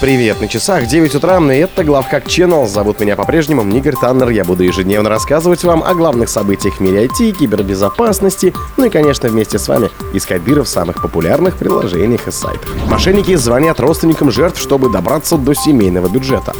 Привет, на часах 9 утра, и это Главхак Channel. Зовут меня по-прежнему Игорь Таннер. Я буду ежедневно рассказывать вам о главных событиях в мире IT, кибербезопасности, ну и, конечно, вместе с вами искать дыры в самых популярных приложениях и сайтах. Мошенники звонят родственникам жертв, чтобы добраться до семейного бюджета.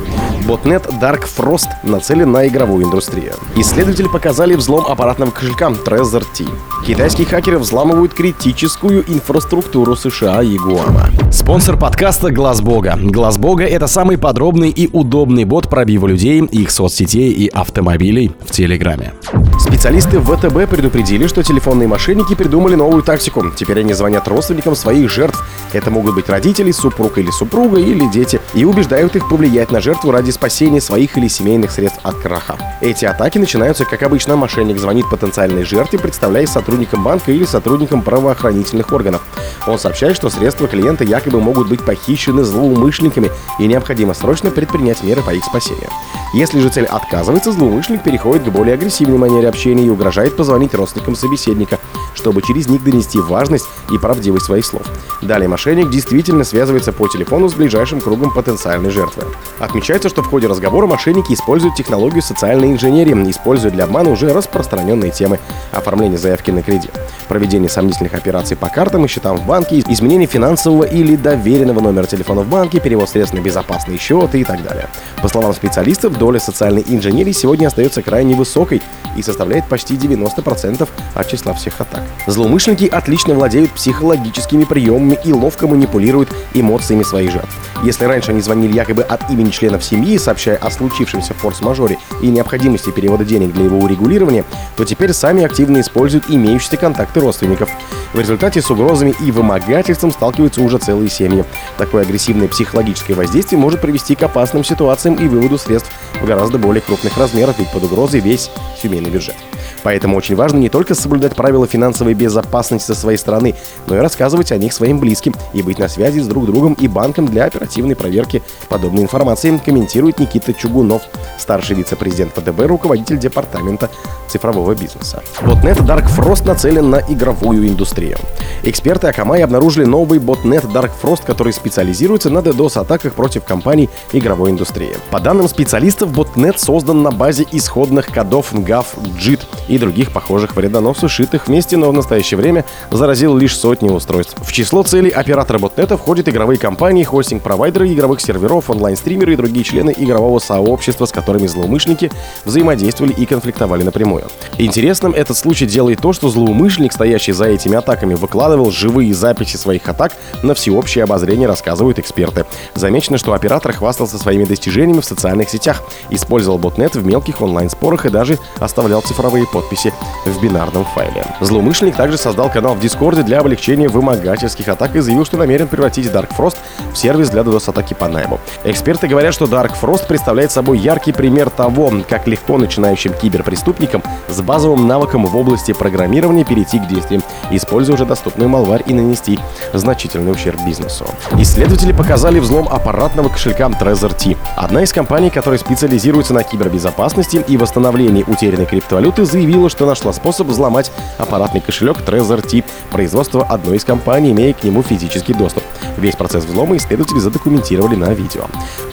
Ботнет Dark Frost нацелен на игровую индустрию. Исследователи показали взлом аппаратного кошелька Trezor T. Китайские хакеры взламывают критическую инфраструктуру США и Гуама. Спонсор подкаста Глаз Бога. Глаз Бога это самый подробный и удобный бот пробива людей, их соцсетей и автомобилей в Телеграме. Специалисты ВТБ предупредили, что телефонные мошенники придумали новую тактику. Теперь они звонят родственникам своих жертв. Это могут быть родители, супруг или супруга, или дети. И убеждают их повлиять на жертву ради спасения своих или семейных средств от краха. Эти атаки начинаются, как обычно, мошенник звонит потенциальной жертве, представляясь сотрудником банка или сотрудником правоохранительных органов. Он сообщает, что средства клиента якобы могут быть похищены злоумышленниками и необходимо срочно предпринять меры по их спасению. Если же цель отказывается, злоумышленник переходит к более агрессивной манере общения и угрожает позвонить родственникам собеседника, чтобы через них донести важность и правдивость своих слов. Далее мошенник действительно связывается по телефону с ближайшим кругом потенциальной жертвы. Отмечается, что в ходе разговора мошенники используют технологию социальной инженерии, используя для обмана уже распространенные темы оформления заявки на кредит, проведение сомнительных операций по картам и счетам в банке, изменение финансового или доверенного номера телефона в банке, перевод средств на безопасные счеты и так далее. По словам специалистов, доля социальной инженерии сегодня остается крайне высокой и составляет почти 90% от числа всех атак. Злоумышленники отлично владеют психологическими приемами и ловко манипулируют эмоциями своих жертв. Если раньше они звонили якобы от имени членов семьи, сообщая о случившемся форс-мажоре и необходимости перевода денег для его урегулирования, то теперь сами активно используют имеющиеся контакты родственников. В результате с угрозами и вымогательством сталкиваются уже целые семьи. Такое агрессивное психологическое воздействие может привести к опасным ситуациям и выводу средств в гораздо более крупных размерах, ведь под угрозой весь семейный бюджет. Поэтому очень важно не только соблюдать правила финансовой безопасности со своей стороны, но и рассказывать о них своим близким и быть на связи с друг другом и банком для оперативной проверки подобной информации, комментирует Никита Чугунов, старший вице-президент ФДБ, руководитель департамента цифрового бизнеса. Ботнет Dark Frost нацелен на игровую индустрию. Эксперты Akamai обнаружили новый ботнет Dark Frost, который специализируется на DDoS-атаках против компаний игровой индустрии. По данным специалистов, ботнет создан на базе исходных кодов NGAF JIT и других похожих вредоносов, шитых вместе, но в настоящее время заразил лишь сотни устройств. В число целей оператора ботнета входят игровые компании, хостинг-провайдеры игровых серверов, онлайн-стримеры и другие члены игрового сообщества, с которыми злоумышленники взаимодействовали и конфликтовали напрямую. Интересным этот случай делает то, что злоумышленник, стоящий за этими атаками, выкладывал живые записи своих атак на всеобщее обозрение, рассказывают эксперты. Замечено, что оператор хвастался своими достижениями в социальных сетях, использовал ботнет в мелких онлайн-спорах и даже оставлял цифровые подписи в бинарном файле. Злоумышленник также создал канал в Дискорде для облегчения вымогательских атак и заявил, что намерен превратить Dark Frost в сервис для DDoS-атаки по найму. Эксперты говорят, что Dark Frost представляет собой яркий пример того, как легко начинающим киберпреступникам с базовым навыком в области программирования перейти к действиям, используя уже доступную малварь и нанести значительный ущерб бизнесу. Исследователи показали взлом аппаратного кошелька Trezor T. Одна из компаний, которая специализируется на кибербезопасности и восстановлении утерянной криптовалюты, заявила, что нашла способ взломать аппаратный кошелек Trezor T производства одной из компаний, имея к нему физический доступ. Весь процесс взлома исследователи задокументировали на видео.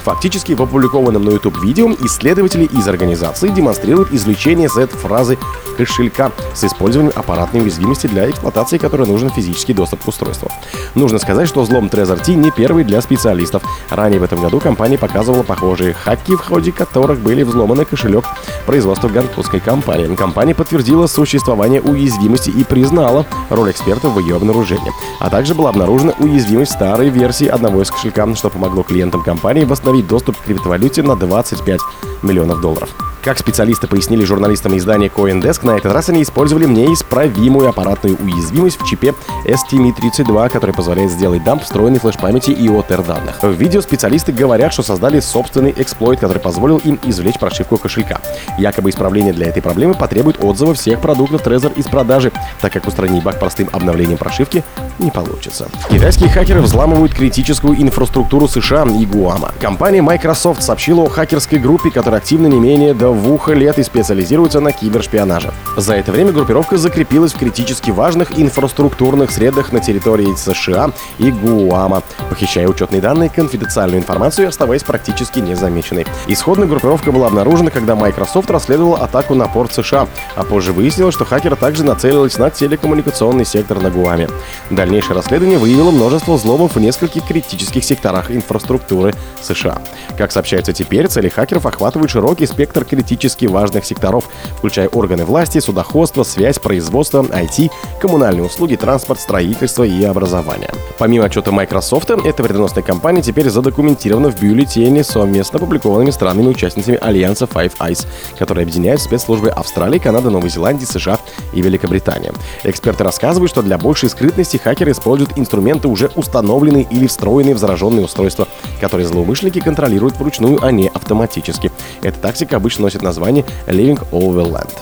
Фактически в опубликованном на YouTube видео исследователи из организации демонстрируют извлечение Z-фразы кошелька с использованием аппаратной уязвимости для эксплуатации, которой нужен физический доступ к устройству. Нужно сказать, что взлом Trezor T не первый для специалистов. Ранее в этом году компания показывала похожие хаки, в ходе которых были взломаны кошелек производства французской компании. Компания подтвердила существование уязвимости и признала роль экспертов в ее обнаружении. А также была обнаружена уязвимость старой версии одного из кошелька, что помогло клиентам компании восстановить доступ к криптовалюте на 25 миллионов долларов. Как специалисты пояснили журналистам издания CoinDesk, на этот раз они использовали неисправимую аппаратную уязвимость в чипе STMI32, который позволяет сделать дамп встроенной флеш-памяти и OTR данных. В видео специалисты говорят, что создали собственный эксплойт, который позволил им извлечь прошивку кошелька. Якобы исправление для этой проблемы потребовалось требует отзыва всех продуктов Trezor из продажи, так как устранить баг простым обновлением прошивки не получится. Китайские хакеры взламывают критическую инфраструктуру США и Гуама. Компания Microsoft сообщила о хакерской группе, которая активно не менее двух лет и специализируется на кибершпионаже. За это время группировка закрепилась в критически важных инфраструктурных средах на территории США и Гуама, похищая учетные данные, конфиденциальную информацию оставаясь практически незамеченной. Исходная группировка была обнаружена, когда Microsoft расследовала атаку на порт США, а позже выяснилось, что хакеры также нацелились на телекоммуникационный сектор на Гуаме. Дальнейшее расследование выявило множество взломов в нескольких критических секторах инфраструктуры США. Как сообщается теперь, цели хакеров охватывают широкий спектр критически важных секторов, включая органы власти, судоходство, связь, производство, IT, коммунальные услуги, транспорт, строительство и образование. Помимо отчета Microsoft, эта вредоносная компания теперь задокументирована в бюллетене совместно опубликованными странами-участницами Альянса Five Eyes, который объединяет спецслужбы Австралии, Канады, Новой Зеландии, США и Великобритании. Эксперты рассказывают, что для большей скрытности хакеры используют инструменты, уже установленные или встроенные в зараженные устройства, которые злоумышленники контролируют вручную, а не автоматически. Эта тактика обычно носит название Living Overland.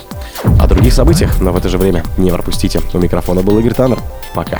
О других событиях, но в это же время не пропустите. У микрофона был Игорь Таннер. Пока.